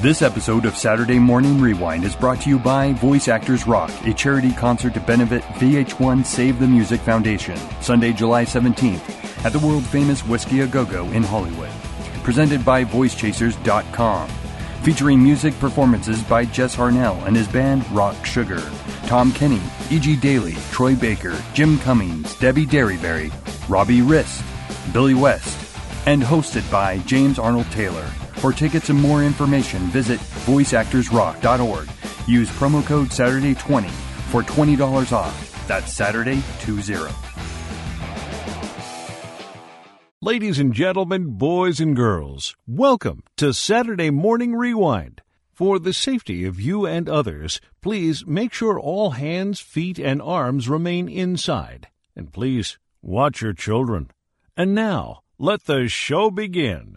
This episode of Saturday Morning Rewind is brought to you by Voice Actors Rock, a charity concert to benefit VH1 Save the Music Foundation, Sunday, July 17th, at the world famous Whisky A Go Go in Hollywood. Presented by VoiceChasers.com. Featuring music performances by Jess Harnell and his band Rock Sugar, Tom Kenny, E.G. Daily, Troy Baker, Jim Cummings, Debbie Derryberry, Robbie Rist, Billy West, and hosted by James Arnold Taylor. For tickets and more information, visit voiceactorsrock.org. Use promo code Saturday20 for $20 off. That's Saturday 20. Ladies and gentlemen, boys and girls, welcome to Saturday Morning Rewind. For the safety of you and others, please make sure all hands, feet, and arms remain inside. And please watch your children. And now, let the show begin.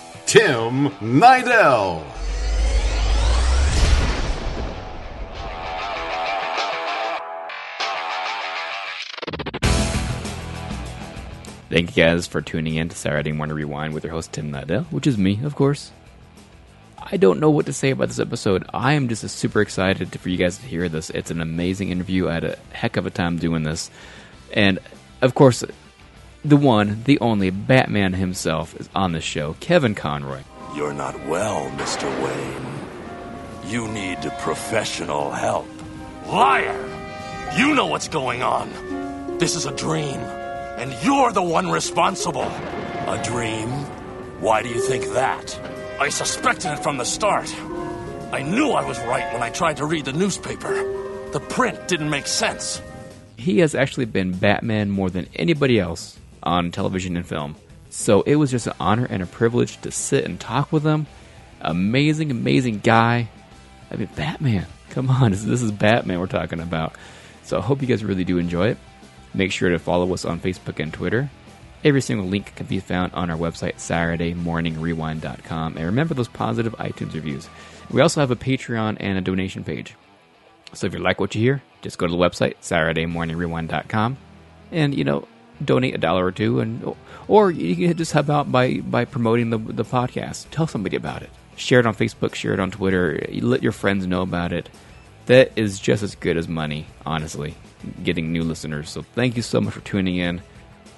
Tim Nidell. Thank you guys for tuning in to Saturday Morning Rewind with your host Tim Nidell, which is me, of course. I don't know what to say about this episode. I am just super excited for you guys to hear this. It's an amazing interview. I had a heck of a time doing this. And, of course, the one, the only Batman himself is on the show, Kevin Conroy. You're not well, Mr. Wayne. You need professional help. Liar! You know what's going on. This is a dream, and you're the one responsible. A dream? Why do you think that? I suspected it from the start. I knew I was right when I tried to read the newspaper. The print didn't make sense. He has actually been Batman more than anybody else on television and film. So it was just an honor and a privilege to sit and talk with him. Amazing, amazing guy. I mean, Batman. Come on, this, this is Batman we're talking about. So I hope you guys really do enjoy it. Make sure to follow us on Facebook and Twitter. Every single link can be found on our website, SaturdayMorningRewind.com. And remember those positive iTunes reviews. We also have a Patreon and a donation page. So if you like what you hear, just go to the website, SaturdayMorningRewind.com. And, you know, donate a dollar or two, and or you can just help out by by promoting the the podcast. Tell somebody about it. Share it on Facebook. Share it on Twitter. Let your friends know about it. That is just as good as money, honestly. Getting new listeners. So thank you so much for tuning in.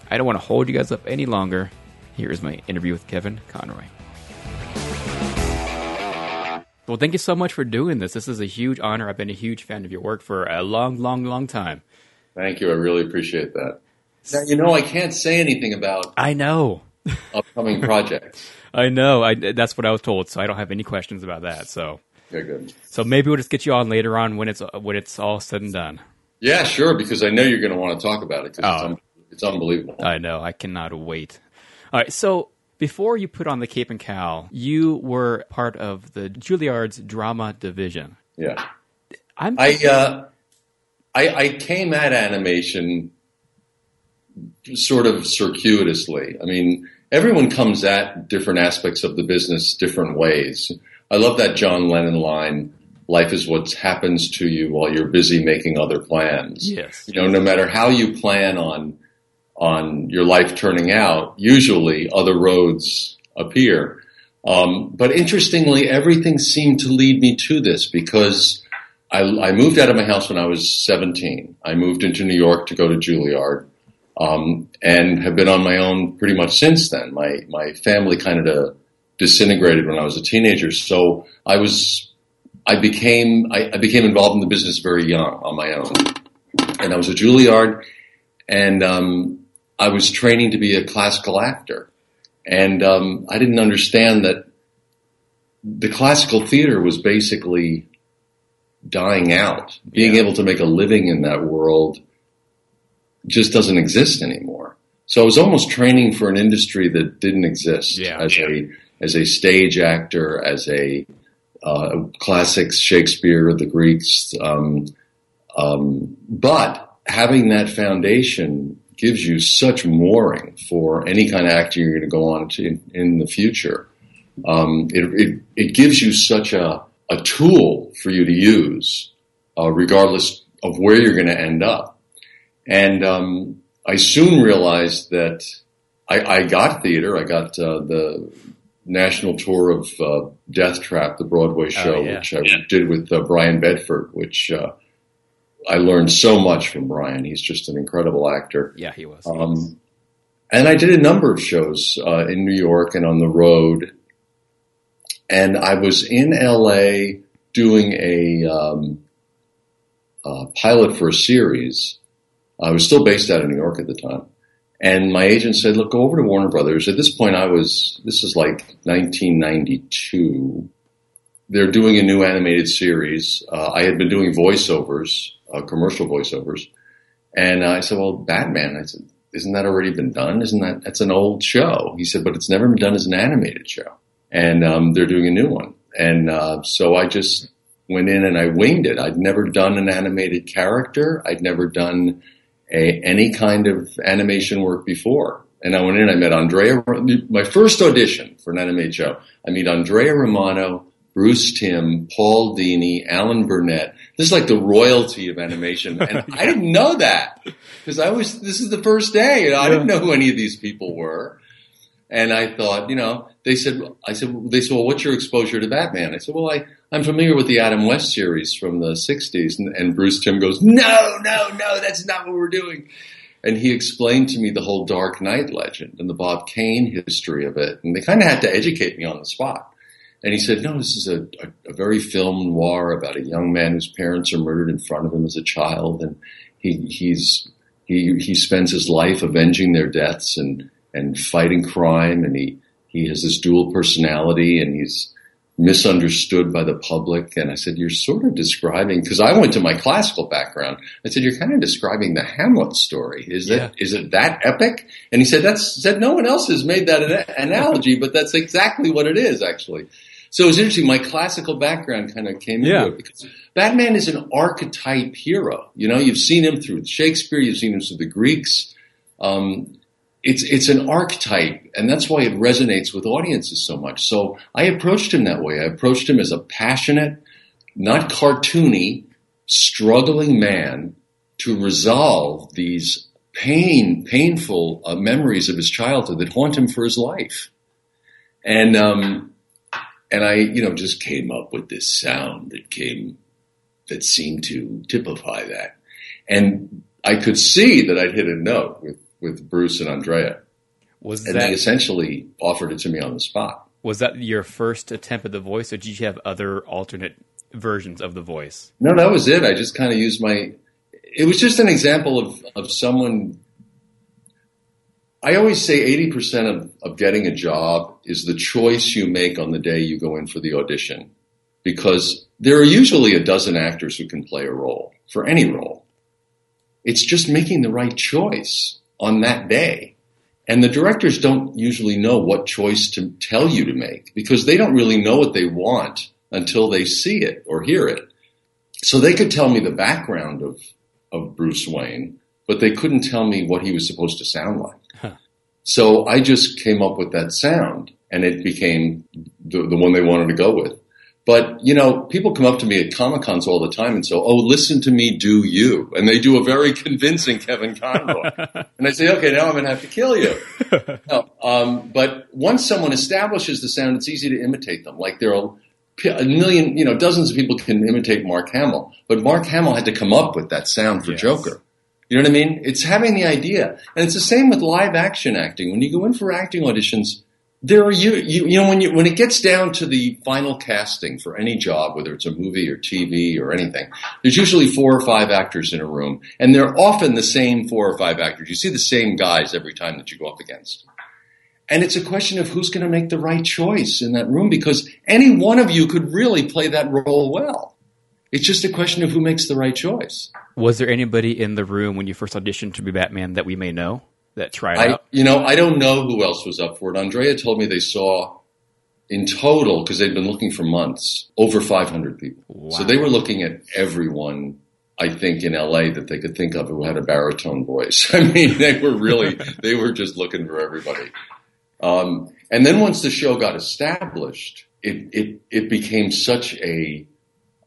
I don't want to hold you guys up any longer. Here is my interview with Kevin Conroy. Well, thank you so much for doing this. This is a huge honor. I've been a huge fan of your work for a long, long, long time. Thank you. I really appreciate that. Now, you know, I can't say anything about I know. upcoming projects. I know. I, that's what I was told, so I don't have any questions about that. So, Okay, good. so maybe we'll just get you on later on when it's when it's all said and done. Yeah, sure, because I know you're going to want to talk about it Oh. it's, un- it's unbelievable. I know. I cannot wait. All right. So before you put on the cape and cowl, you were part of the Juilliard's drama division. yeah. I'm. I, uh, I, I came at animation sort of circuitously. I mean, everyone comes at different aspects of the business different ways. I love that John Lennon line, life is what happens to you while you're busy making other plans. yes. you know, no matter how you plan on on your life turning out, usually other roads appear. Um, but interestingly, everything seemed to lead me to this because I, I moved out of my house when I was 17. I moved into New York to go to Juilliard, um, and have been on my own pretty much since then. My my family kind of disintegrated when I was a teenager, so I was I became I, I became involved in the business very young on my own, and I was at Juilliard, and um, I was training to be a classical actor, and um, I didn't understand that the classical theater was basically dying out. Being able to make a living in that world just doesn't exist anymore. So I was almost training for an industry that didn't exist Yeah. as a as a stage actor, as a uh, classics, Shakespeare, the Greeks. Um, um, but having that foundation gives you such mooring for any kind of acting you're going to go on to in, in the future. Um, it, it, it gives you such a, a tool for you to use, uh, regardless of where you're going to end up. And um, I soon realized that I, I got theater. I got uh, the national tour of uh, Death Trap, the Broadway show, yeah. which I did with uh, Brian Bedford, which uh, I learned so much from Brian. He's just an incredible actor. Yeah, he was. Um, and I did a number of shows uh, in New York and on the road. And I was in LA doing a, um, a pilot for a series. I was still based out of New York at the time. And my agent said, look, go over to Warner Brothers. At this point, I was, this is like 1992. They're doing a new animated series. Uh, I had been doing voiceovers, uh, commercial voiceovers. And I said, well, Batman. I said, isn't that already been done? Isn't that, that's an old show. He said, but it's never been done as an animated show. And, um, they're doing a new one. And, uh, so I just went in and I winged it. I'd never done an animated character. I'd never done a, any kind of animation work before. And I went in, I met Andrea, my first audition for an animated show. I meet Andrea Romano, Bruce Timm, Paul Dini, Alan Burnett. This is like the royalty of animation. And I didn't know that because I was, this is the first day and I didn't know who any of these people were. And I thought, you know, they said, I said, they said, well, what's your exposure to Batman? I said, well, I, I'm familiar with the Adam West series from the 60s. And, and Bruce Timm goes, no, no, no, that's not what we're doing. And he explained to me the whole Dark Knight legend and the Bob Kane history of it. And they kind of had to educate me on the spot. And he said, no, this is a, a, a very film noir about a young man whose parents are murdered in front of him as a child. And he, he's, he, he spends his life avenging their deaths and, and fighting crime. And he, he has this dual personality and he's misunderstood by the public. And I said, you're sort of describing, because I went to my classical background. I said, you're kind of describing the Hamlet story. Is Yeah. it, is it that epic? And he said, that's, said no one else has made that an- analogy, but that's exactly what it is actually. So it was interesting. My classical background kind of came Yeah. into it because Batman is an archetype hero. You know, you've seen him through Shakespeare, you've seen him through the Greeks. Um, it's it's an archetype, and that's why it resonates with audiences so much. So I approached him that way. I approached him as a passionate, not cartoony, struggling man to resolve these pain, painful uh, memories of his childhood that haunt him for his life. And um, and I, you know, just came up with this sound that came that seemed to typify that. And I could see that I'd hit a note with, with Bruce and Andrea. Was And that they essentially offered it to me on the spot. was that your first attempt at the voice, or did you have other alternate versions of the voice? No, that was it. I just kind of used my, it was just an example of, of someone. I always say 80% of, of getting a job is the choice you make on the day you go in for the audition. Because there are usually a dozen actors who can play a role for any role. It's just making the right choice on that day. And the directors don't usually know what choice to tell you to make because they don't really know what they want until they see it or hear it. So they could tell me the background of, of Bruce Wayne, but they couldn't tell me what he was supposed to sound like. So I just came up with that sound and it became the, the one they wanted to go with. But, you know, people come up to me at Comic Cons all the time and say, oh, listen to me do you. And they do a very convincing Kevin Conroy. and I say, okay, now I'm going to have to kill you. no, um, but once someone establishes the sound, it's easy to imitate them. Like there are a million, you know, dozens of people can imitate Mark Hamill, but Mark Hamill had to come up with that sound for Yes. Joker. You know what I mean? It's having the idea. And it's the same with live action acting. When you go in for acting auditions, there are you, you, you know, when you, when it gets down to the final casting for any job, whether it's a movie or TV or anything, there's usually four or five actors in a room and they're often the same four or five actors. You see the same guys every time that you go up against. And it's a question of who's going to make the right choice in that room because any one of you could really play that role well. It's just a question of who makes the right choice. Was there anybody in the room when you first auditioned to be Batman that we may know? That tried I, out? you know, I don't know who else was up for it. Andrea told me they saw in total because they'd been looking for months over 500 people. So they were looking at everyone. I think in LA that they could think of who had a baritone voice. I mean, they were really they were just looking for everybody. Um, and then once the show got established, it it it became such a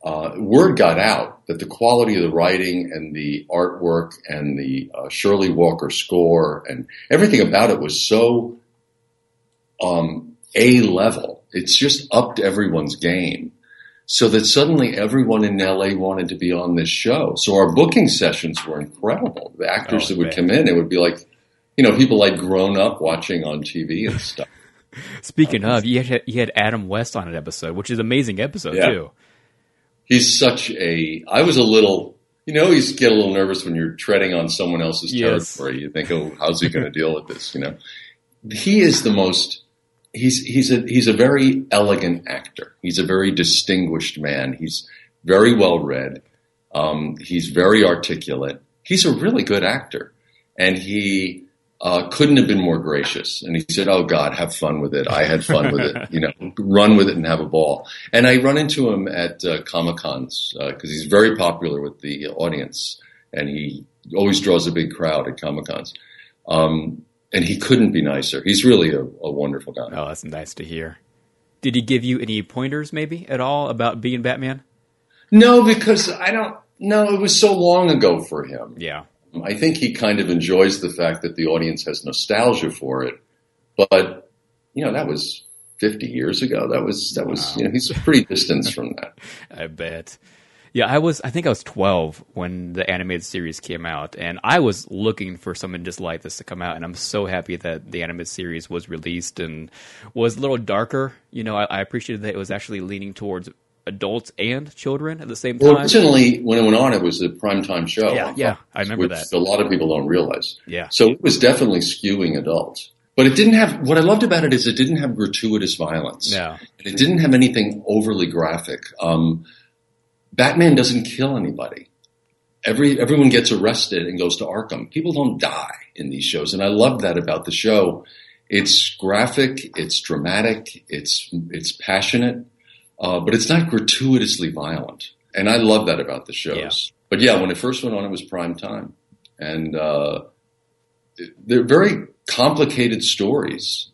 uh, word got out that the quality of the writing and the artwork and the uh, Shirley Walker score and everything about it was so um, a level. It's just upped everyone's game. So that suddenly everyone in LA wanted to be on this show. So our booking sessions were incredible. The actors Oh, that would man. come in, it would be like, you know, people I'd grown up watching on TV and stuff. Speaking of, you had you had Adam West on an episode, which is an amazing episode Yeah. too. He's such a I was a little you know, you get a little nervous when you're treading on someone else's Yes. territory. You think, oh, how's he going to deal with this? You know, he is the most. He's he's a he's a very elegant actor. He's a very distinguished man. He's very well read. Um, he's very articulate. He's a really good actor, and he uh, couldn't have been more gracious. And he said, "Oh God, have fun with it. I had fun with it. You know, run with it and have a ball." And I run into him at uh, comic cons because he's very popular with the audience, and he always draws a big crowd at comic cons. Um, and he couldn't be nicer. He's really a, a wonderful guy. Oh, that's nice to hear. Did he give you any pointers, maybe at all, about being Batman? No, because I don't. No, it was so long ago for him. Yeah, I think he kind of enjoys the fact that the audience has nostalgia for it. But you know, that was 50 years ago. That was that was. You know, he's pretty distanced from that. I bet. Yeah, I was. I think I was twelve when the animated series came out, and I was looking for something just like this to come out. And I'm so happy that the animated series was released and was a little darker. You know, I, I appreciated that it was actually leaning towards adults and children at the same Well, time. originally, when it went on, it was a primetime show. Yeah, yeah, I remember that. A lot of people don't realize. Yeah. So it was definitely skewing adults. But it didn't have, what I loved about it is it didn't have gratuitous violence. No. And it didn't have anything overly graphic. Um, Batman doesn't kill anybody. Every, everyone gets arrested and goes to Arkham. People don't die in these shows. And I love that about the show. It's graphic, it's dramatic, it's, it's passionate, uh, but it's not gratuitously violent. And I love that about the shows. Yeah. But yeah, when it first went on, it was prime time. And, uh, they're very complicated stories.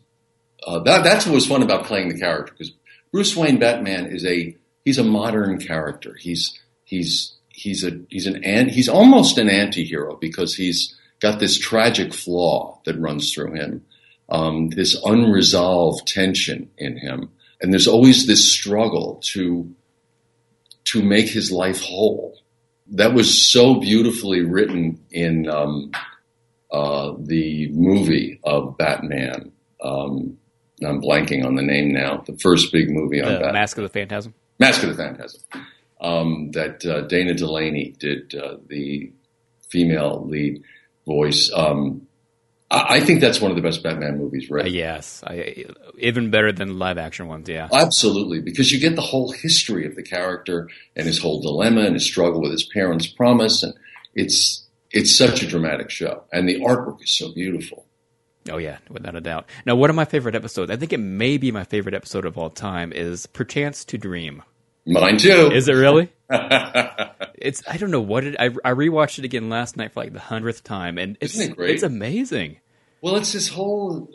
Uh, that, that's what was fun about playing the character because Bruce Wayne Batman is a he's a modern character. He's he's he's a he's an an, he's almost an anti-hero because he's got this tragic flaw that runs through him, um, this unresolved tension in him, and there's always this struggle to to make his life whole. That was so beautifully written in um, uh, the movie of Batman. Um, I'm blanking on the name now. The first big movie on the Batman. Mask of the Phantasm. Mask of the Phantasm. Um, that uh, Dana Delany did uh, the female lead voice. Um, I, think that's one of the best Batman movies Uh, yes, I, even better than live action ones. Yeah, Absolutely, because you get the whole history of the character and his whole dilemma and his struggle with his parents' promise, and it's it's such a dramatic show, and the artwork is so beautiful. Oh yeah, without a doubt. Now, one of my favorite episodes, I think it may be my favorite episode of all time, is "Perchance to Dream." Mine too. Is it really? it's I don't know what it. I, I rewatched it again last night for like the hundredth time, and it's Isn't it great? it's amazing. Well, it's this whole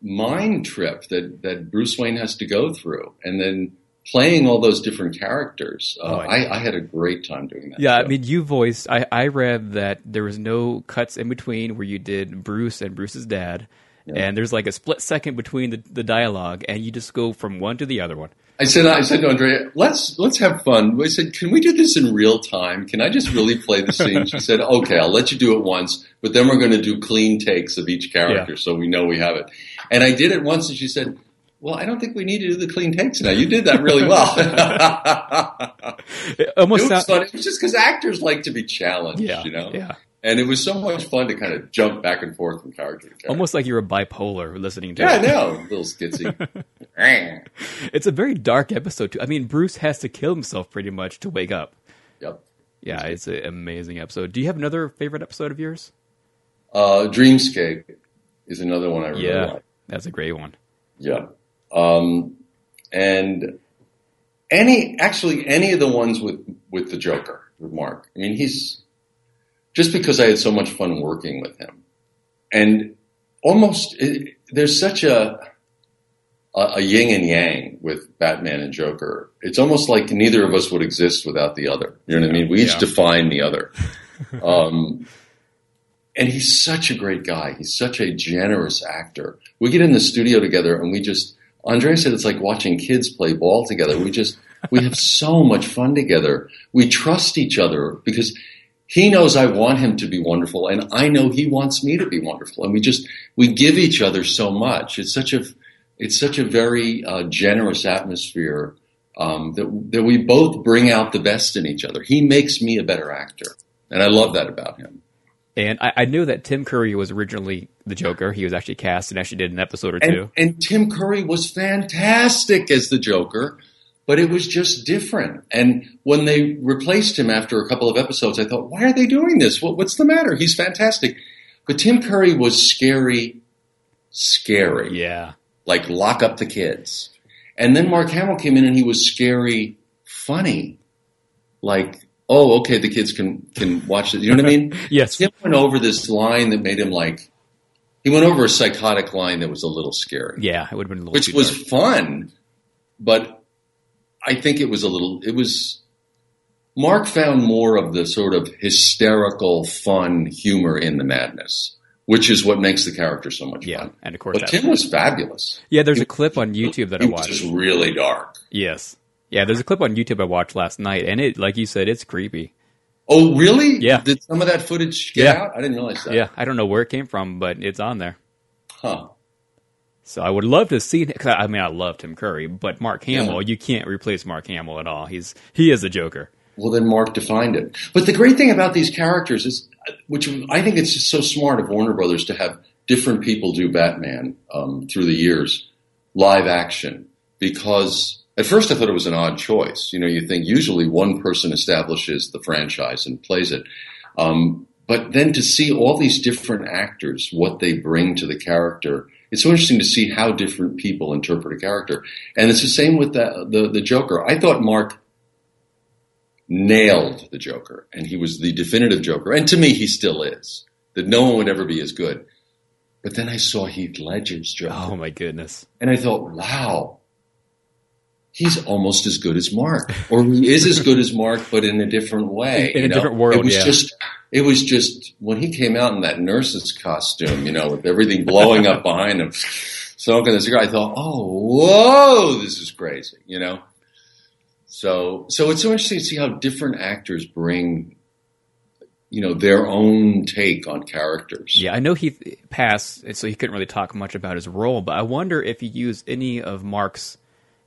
mind trip that, that Bruce Wayne has to go through, and then playing all those different characters. Uh, Oh, I- I, I had a great time doing that. Yeah, I mean, you voiced. I I read that there was no cuts in between where you did Bruce and Bruce's dad, and there's like a split second between the, the dialogue, and you just go from one to the other one. I said, I said to Andrea, let's let's have fun. I said, can we do this in real time? Can I just really play the scene? She said, okay, I'll let you do it once, but then we're going to do clean takes of each character, Yeah. so we know we have it. And I did it once, and she said. Well, I don't think we need to do the clean takes now. You did that really well. It almost it was fun. It was just because actors like to be challenged, Yeah, you know. yeah. And it was so much fun to kind of jump back and forth from character to character. almost like you were bipolar listening to Yeah, I know. A little skitsy. It's a very dark episode too. I mean, Bruce has to kill himself pretty much to wake up. yep. Yeah, it's an amazing episode. Do you have another favorite episode of yours? Uh, Dreamscape is another one I really Yeah, like. that's a great one. Yeah. Um, and any, actually, any of the ones with, with the Joker, with Mark. I mean, he's, just because I had so much fun working with him. And almost, it, there's such a, a, a yin and yang with Batman and Joker. It's almost like neither of us would exist without the other. You know what I mean? We each Yeah. define the other. um, and he's such a great guy. He's such a generous actor. We get in the studio together and we just, Andre said it's like watching kids play ball together. We just, we have so much fun together. We trust each other because he knows I want him to be wonderful and I know he wants me to be wonderful. And we just, we give each other so much. It's such a, it's such a very uh, generous atmosphere um, that, that we both bring out the best in each other. He makes me a better actor. And I love that about him. And I, I knew that Tim Curry was originally the Joker. He was actually cast and actually did an episode or And, two. and Tim Curry was fantastic as the Joker, but it was just different. And when they replaced him after a couple of episodes, I thought, why are they doing this? What, what's the matter? He's fantastic. But Tim Curry was scary, scary. Yeah. Like lock up the kids. And then Mark Hamill came in and he was scary, funny. Like, oh, okay, the kids can, can watch it. You know what I mean? Yes. Tim went over this line that made him like, he went over a psychotic line that was a little scary Yeah, it would have been a little which was dark. fun, but I think it was a little, it was, Mark found more of the sort of hysterical, fun humor in the madness, which is what makes the character so much Yeah, fun. and of course But Tim was fabulous. Yeah, there's a clip on YouTube that I He watched. just really dark. Yes. Yeah, there's a clip on YouTube I watched last night, and it, like you said, it's creepy. Oh, really? Yeah. Did some of that footage get Yeah. out? I didn't realize that. Yeah, I don't know where it came from, but it's on there. Huh. So I would love to see. I mean, I love Tim Curry, but Mark Hamill, Yeah. you can't replace Mark Hamill at all. He's he is a Joker. Well, then Mark defined it. But the great thing about these characters is, which I think it's just so smart of Warner Brothers to have different people do Batman um, through the years, live action. Because at first I thought it was an odd choice. You know, you think usually one person establishes the franchise and plays it. Um, but then to see all these different actors, what they bring to the character, it's so interesting to see how different people interpret a character. And it's the same with the, the, the Joker. I thought Mark nailed the Joker, and he was the definitive Joker. And to me, he still is. That no one would ever be as good. But then I saw Heath Ledger's Joker, Oh my goodness. and I thought, wow, he's almost as good as Mark, or he is as good as Mark, but in a different way. In a know? different world, It was yeah. just. It was just when he came out in that nurse's costume, you know, with everything blowing up behind him, smoking the cigar. I thought, oh, whoa, this is crazy, you know. So, so it's so interesting to see how different actors bring, you know, their own take on characters. Yeah, I know he passed, so he couldn't really talk much about his role. But I wonder if he used any of Mark's,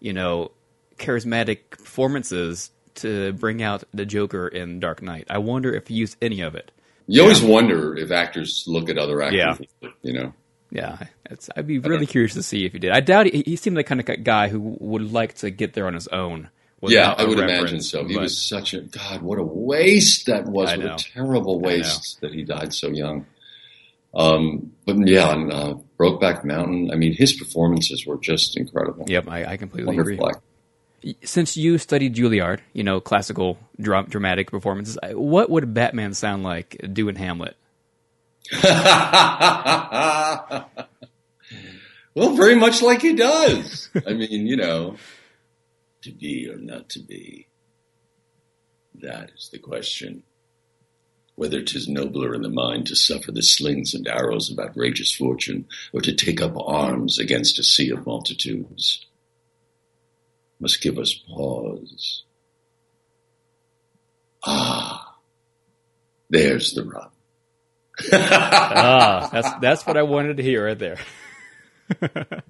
you know, charismatic performances to bring out the Joker in Dark Knight. I wonder if he used any of it. You always wonder if actors look at other actors, you know. Yeah, it's, I'd be really curious to see if he did. I doubt he, he seemed like the kind of guy who would like to get there on his own. Yeah, I would imagine so. He was such a God. What a waste that was! What a terrible waste that he died so young. Um, but yeah, on uh, Brokeback Mountain, I mean, his performances were just incredible. Yep, I, I completely Wonderful. agree. Since you studied Juilliard, you know classical dra- dramatic performances, what would Batman sound like doing Hamlet? well, very much like he does. I mean, you know, to be or not to be. That is the question. Whether 'tis nobler in the mind to suffer the slings and arrows of outrageous fortune, or to take up arms against a sea of multitudes, must give us pause. Ah, there's the rub. ah, that's that's what I wanted to hear right there.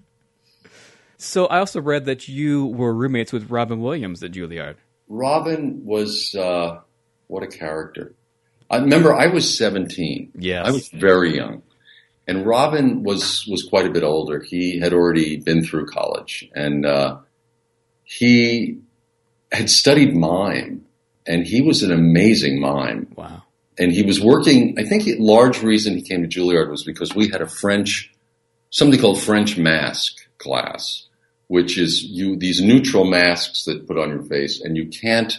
so I also read that you were roommates with Robin Williams at Juilliard. Robin was uh, what a character. I remember I was 17. Yes. I was very young. And Robin was was quite a bit older. He had already been through college and uh, he had studied mime and he was an amazing mime. Wow. and he was working. I think the large reason he came to Juilliard was because we had a French, something called French mask class, which is you these neutral masks that put on your face, and you can't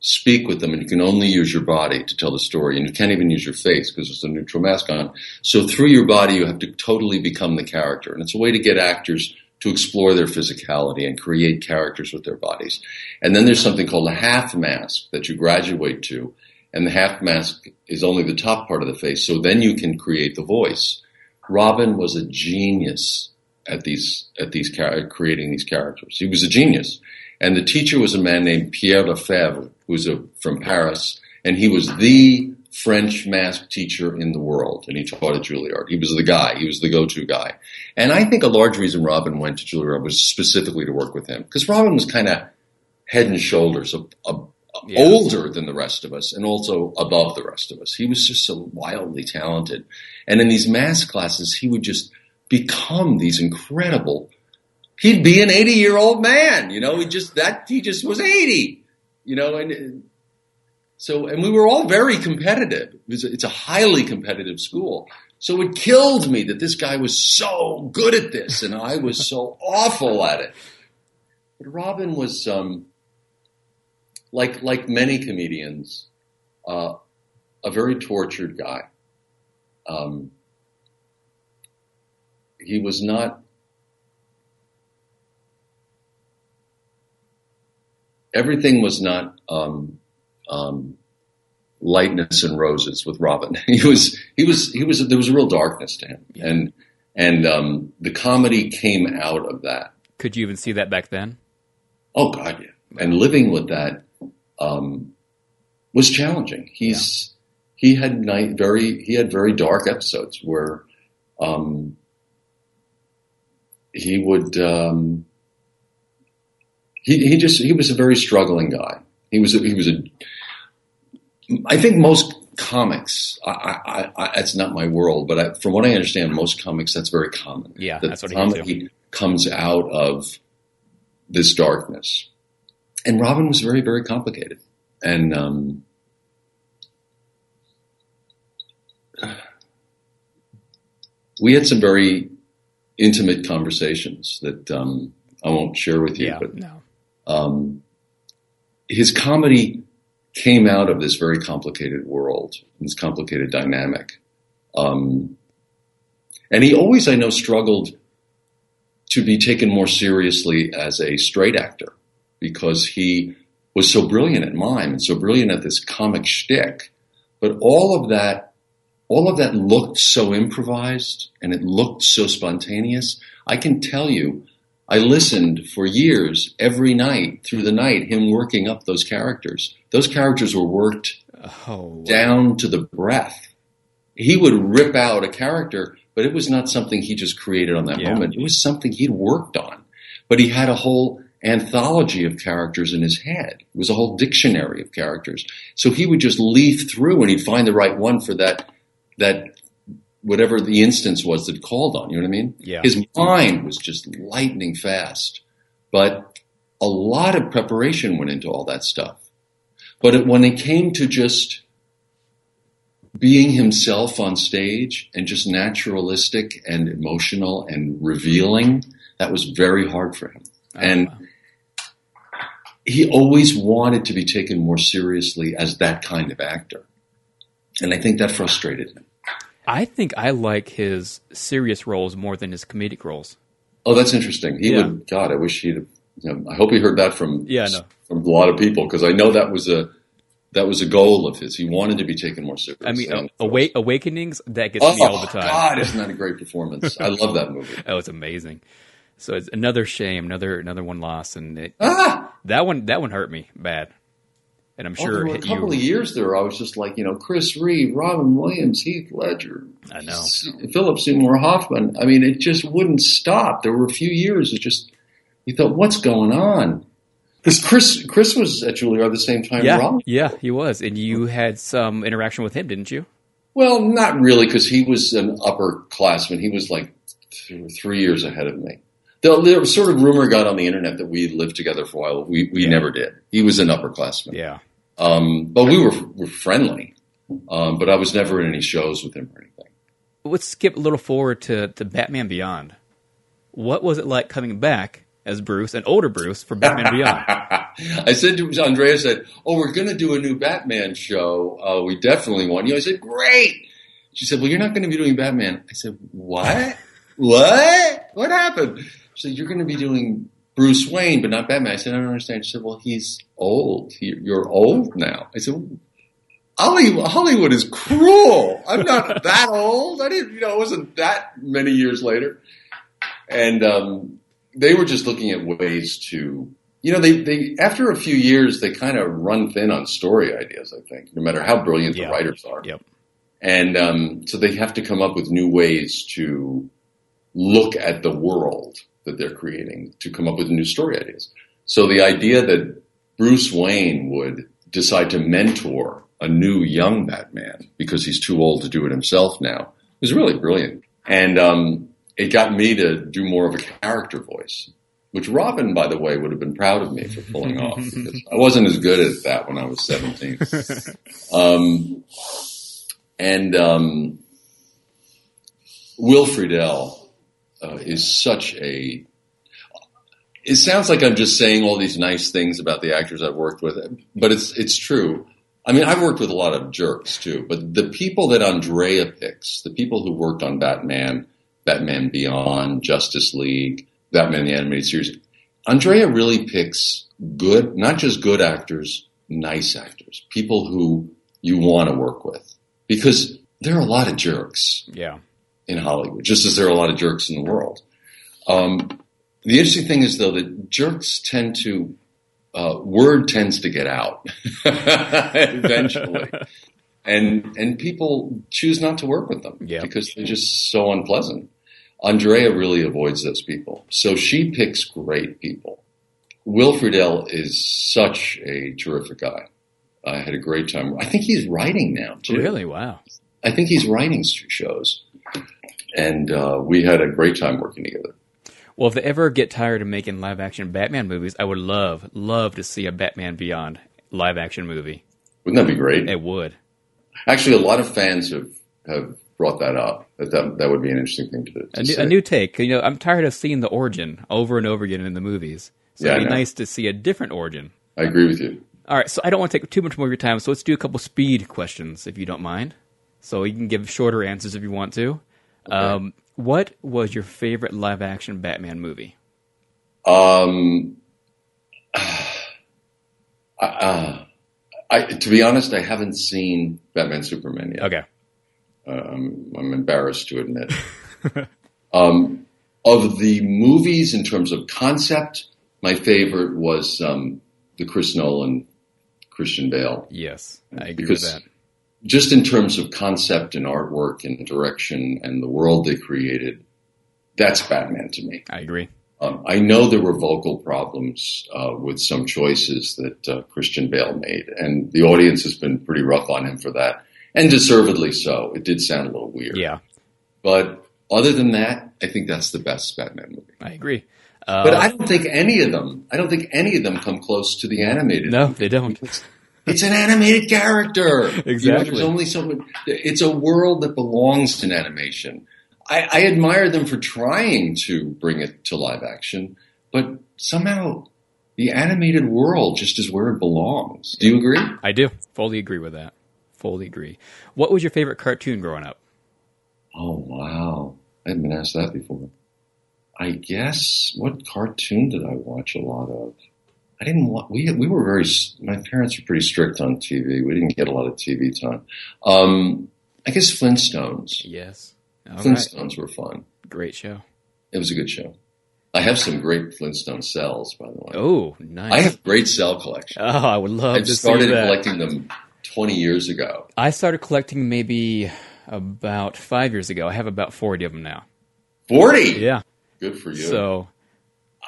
speak with them, and you can only use your body to tell the story, and you can't even use your face because there's a neutral mask on. So through your body, you have to totally become the character, and it's a way to get actors to explore their physicality and create characters with their bodies. And then there's something called a half mask that you graduate to, and the half mask is only the top part of the face. So then you can create the voice. Robin was a genius at these at these creating these characters. He was a genius, and the teacher was a man named Pierre Lefèvre, who's a, from Paris, and he was the French mask teacher in the world, and he taught at Juilliard. He was the guy. He was the go-to guy. And I think a large reason Robin went to Juilliard was specifically to work with him because Robin was kind of head and shoulders a, a, yeah. older than the rest of us and also above the rest of us. He was just so wildly talented. And in these mask classes, he would just become these incredible. He'd be an 80 year old man, you know, he just, that, he just was 80, you know, and so, and we were all very competitive. It was, it's a highly competitive school. So it killed me that this guy was so good at this and I was so awful at it. But Robin was, um, like like many comedians, uh, a very tortured guy. Um, he was not. Everything was not um, um, lightness and roses with Robin. he was he was he was there was a real darkness to him, yeah. and and um, the comedy came out of that. Could you even see that back then? Oh God, yeah. And living with that um, was challenging. He's yeah. he had night very he had very dark episodes where um, he would um, he he just he was a very struggling guy. He was a, he was a I think most comics. I, I, I, that's not my world, but I, from what I understand, most comics that's very common. Yeah, that that's what comedy comes out of this darkness and Robin was very, very complicated. And um, we had some very intimate conversations that um, I won't share with you. Yeah, but no. um, his comedy came out of this very complicated world, this complicated dynamic. Um, and he always, I know, struggled to be taken more seriously as a straight actor because he was so brilliant at mime and so brilliant at this comic shtick. But all of that, all of that looked so improvised and it looked so spontaneous. I can tell you, I listened for years every night through the night, him working up those characters. Those characters were worked oh, down to the breath. He would rip out a character, but it was not something he just created on that yeah. moment. It was something he'd worked on. But he had a whole anthology of characters in his head. It was a whole dictionary of characters. So he would just leaf through and he'd find the right one for that, that whatever the instance was that called on. You know what I mean? Yeah. His mind was just lightning fast, but a lot of preparation went into all that stuff. But it, when it came to just being himself on stage and just naturalistic and emotional and revealing, that was very hard for him. Oh, and he always wanted to be taken more seriously as that kind of actor. And I think that frustrated him. I think I like his serious roles more than his comedic roles. Oh, that's interesting. He yeah. would. God, I wish he'd. You know, I hope he heard that from yeah, no. from a lot of people because I know that was a that was a goal of his. He wanted to be taken more seriously. I mean, uh, Awake, Awakenings that gets oh, me all the time. God, isn't that a great performance? I love that movie. oh, it's amazing. So it's another shame, another another one lost, and it, ah! that one that one hurt me bad. And I'm oh, sure oh, a couple you. of years there, I was just like, you know, Chris Reeve, Robin Williams, Heath Ledger, I know, Philip Seymour Hoffman. I mean, it just wouldn't stop. There were a few years it just you thought, what's going on? Because Chris Chris was at Juilliard at the same time. Yeah, Robin. yeah, he was, and you had some interaction with him, didn't you? Well, not really, because he was an upperclassman. He was like three years ahead of me. The, the, sort of rumor got on the internet that we lived together for a while. We we yeah. never did. He was an upperclassman. Yeah. Um, but we were were friendly. Um, but I was never in any shows with him or anything. Let's skip a little forward to, to Batman Beyond. What was it like coming back as Bruce, an older Bruce, for Batman Beyond? I said to Andrea, I said, "Oh, we're going to do a new Batman show. Uh, we definitely want you." I said, "Great." She said, "Well, you're not going to be doing Batman." I said, "What? what? What happened?" She said, "You're going to be doing Bruce Wayne, but not Batman." I said, "I don't understand." She said, "Well, he's old. You're old now." I said. Hollywood, Hollywood is cruel. I'm not that old. I didn't, you know, it wasn't that many years later. And um, they were just looking at ways to, you know, they, they after a few years they kind of run thin on story ideas. I think, no matter how brilliant Yeah. the writers are, Yep. and um, so they have to come up with new ways to look at the world that they're creating to come up with new story ideas. So the idea that Bruce Wayne would decide to mentor a new young Batman because he's too old to do it himself now it was really brilliant. And um, it got me to do more of a character voice, which Robin, by the way, would have been proud of me for pulling off I wasn't as good at that when I was 17. um, and um, Will Friedle uh, is such a. It sounds like I'm just saying all these nice things about the actors I've worked with, but it's it's true. I mean, I've worked with a lot of jerks too, but the people that Andrea picks, the people who worked on Batman, Batman Beyond, Justice League, Batman the Animated Series, Andrea really picks good, not just good actors, nice actors, people who you want to work with, because there are a lot of jerks Yeah. in Hollywood, just as there are a lot of jerks in the world. Um, the interesting thing is, though, that jerks tend to uh, word tends to get out eventually, and and people choose not to work with them Yeah. because they're just so unpleasant. Andrea really avoids those people, so she picks great people. Will Friedle is such a terrific guy. I had a great time. I think he's writing now too. Really? Wow. I think he's writing sh- shows, and uh, we had a great time working together. Well, if they ever get tired of making live action Batman movies, I would love, love to see a Batman Beyond live action movie. Wouldn't that be great? It would. Actually, a lot of fans have have brought that up. That that, that would be an interesting thing to, to A new, a new take. You know, I'm tired of seeing the origin over and over again in the movies. So Yeah, it'd be nice to see a different origin. I agree with you. All right, so I don't want to take too much more of your time, so let's do a couple speed questions, if you don't mind. So you can give shorter answers if you want to. Um, what was your favorite live action Batman movie? Um, uh, I, to be honest, I haven't seen Batman Superman yet. Okay. I'm, I'm embarrassed to admit. um, of the movies, in terms of concept, my favorite was um, the Chris Nolan, Christian Bale. Yes, I agree Because- with that. Just in terms of concept and artwork and direction and the world they created, that's Batman to me. I agree. Um, I know there were vocal problems uh, with some choices that uh, Christian Bale made, and the audience has been pretty rough on him for that, and deservedly so. It did sound a little weird. Yeah, But other than that, I think that's the best Batman movie. I agree. Uh, But I don't think any of them, I don't think any of them come close to the animated. no, they don't. It's an animated character. You know, Exactly. there's only so much. It's a world that belongs to animation. I, I admire them for trying to bring it to live action, but somehow the animated world just is where it belongs. Do you agree? I do fully agree with that. Fully agree. What was your favorite cartoon growing up? Oh wow, I haven't been asked that before. I guess what cartoon did I watch a lot of? I didn't. wa- We we were very. My parents were pretty strict on TV. We didn't get a lot of TV time. Um, I guess Flintstones. Yes. All right. Flintstones were fun. Great show. It was a good show. I have some great Flintstone cells, by the way. Oh, nice. I have great cell collection. oh, I would love I've to started see that. collecting them 20 years ago. I started collecting maybe about five years ago. I have about 40 of them now. 40. Yeah. Good for you. So,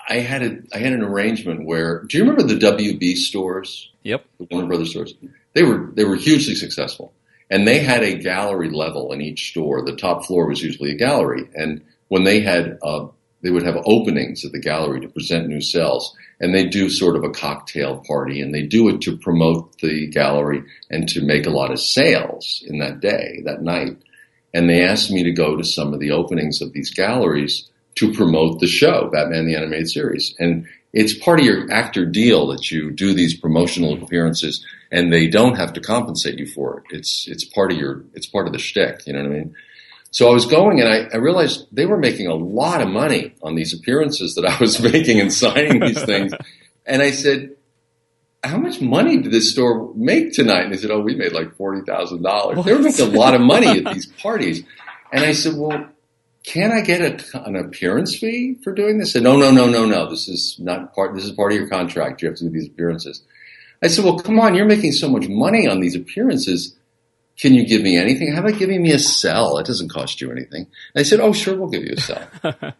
I had a I had an arrangement where. Do you remember the WB stores? yep. the Warner Brothers stores, they were they were hugely successful, and they had a gallery level in each store. The top floor was usually a gallery, and when they had uh, they would have openings at the gallery to present new cells. and they do sort of a cocktail party and they do it to promote the gallery and to make a lot of sales in that day, that night. And they asked me to go to some of the openings of these galleries to promote the show, Batman the Animated Series. And it's part of your actor deal that you do these promotional appearances and they don't have to compensate you for it. It's, it's part of your, it's part of the shtick, you know what I mean? So I was going and I, I, realized they were making a lot of money on these appearances that I was making and signing these things. And I said, how much money did this store make tonight? And they said, oh, we made like $40,000. They were making a lot of money at these parties. And I said, well, can I get a, an appearance fee for doing this? And no, no, no, no, no. This is not part, this is part of your contract. You have to do these appearances. I said, well, come on. You're making so much money on these appearances can you give me anything? How about giving me a cell? It doesn't cost you anything. And I said, oh, sure, we'll give you a cell.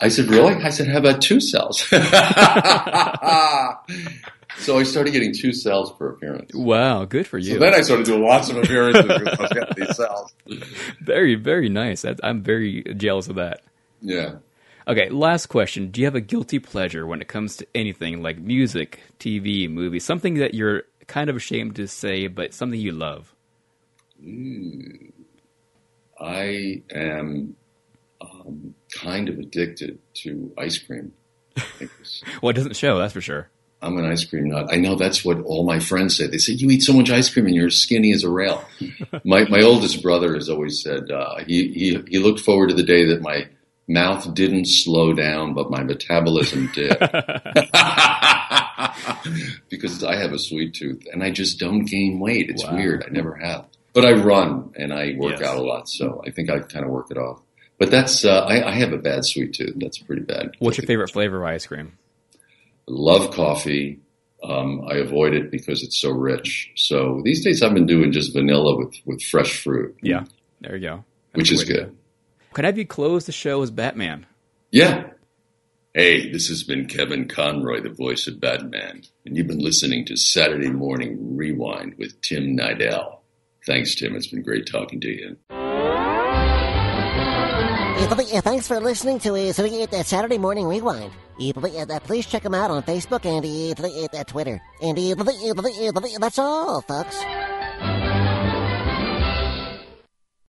I said, really? I said, how about two cells? so I started getting two cells per appearance. Wow, good for you. So then I started doing lots of appearances because I was getting these cells. Very, very nice. I'm very jealous of that. Yeah. Okay, last question. Do you have a guilty pleasure when it comes to anything like music, TV, movies, something that you're kind of ashamed to say, but something you love? Mm, I am um, kind of addicted to ice cream. well, it doesn't show, that's for sure. I'm an ice cream nut. I know that's what all my friends say. They say you eat so much ice cream and you're skinny as a rail. my my oldest brother has always said uh, he he he looked forward to the day that my mouth didn't slow down, but my metabolism did. because I have a sweet tooth and I just don't gain weight. It's wow. weird. I never have but I run and I work yes. out a lot, so I think I kind of work it off. But that's uh, I, I, have a bad sweet tooth. That's pretty bad. What's your favorite flavor of ice cream? Love coffee. Um, I avoid it because it's so rich. So these days I've been doing just vanilla with with fresh fruit. Yeah, there you go. That's which is good. Can I have you close the show as Batman? Yeah. Hey, this has been Kevin Conroy, the voice of Batman, and you've been listening to Saturday Morning Rewind with Tim Nidell. Thanks, Tim. It's been great talking to you. Thanks for listening to uh, Saturday Morning Rewind. Please check them out on Facebook and Twitter. And that's all, folks.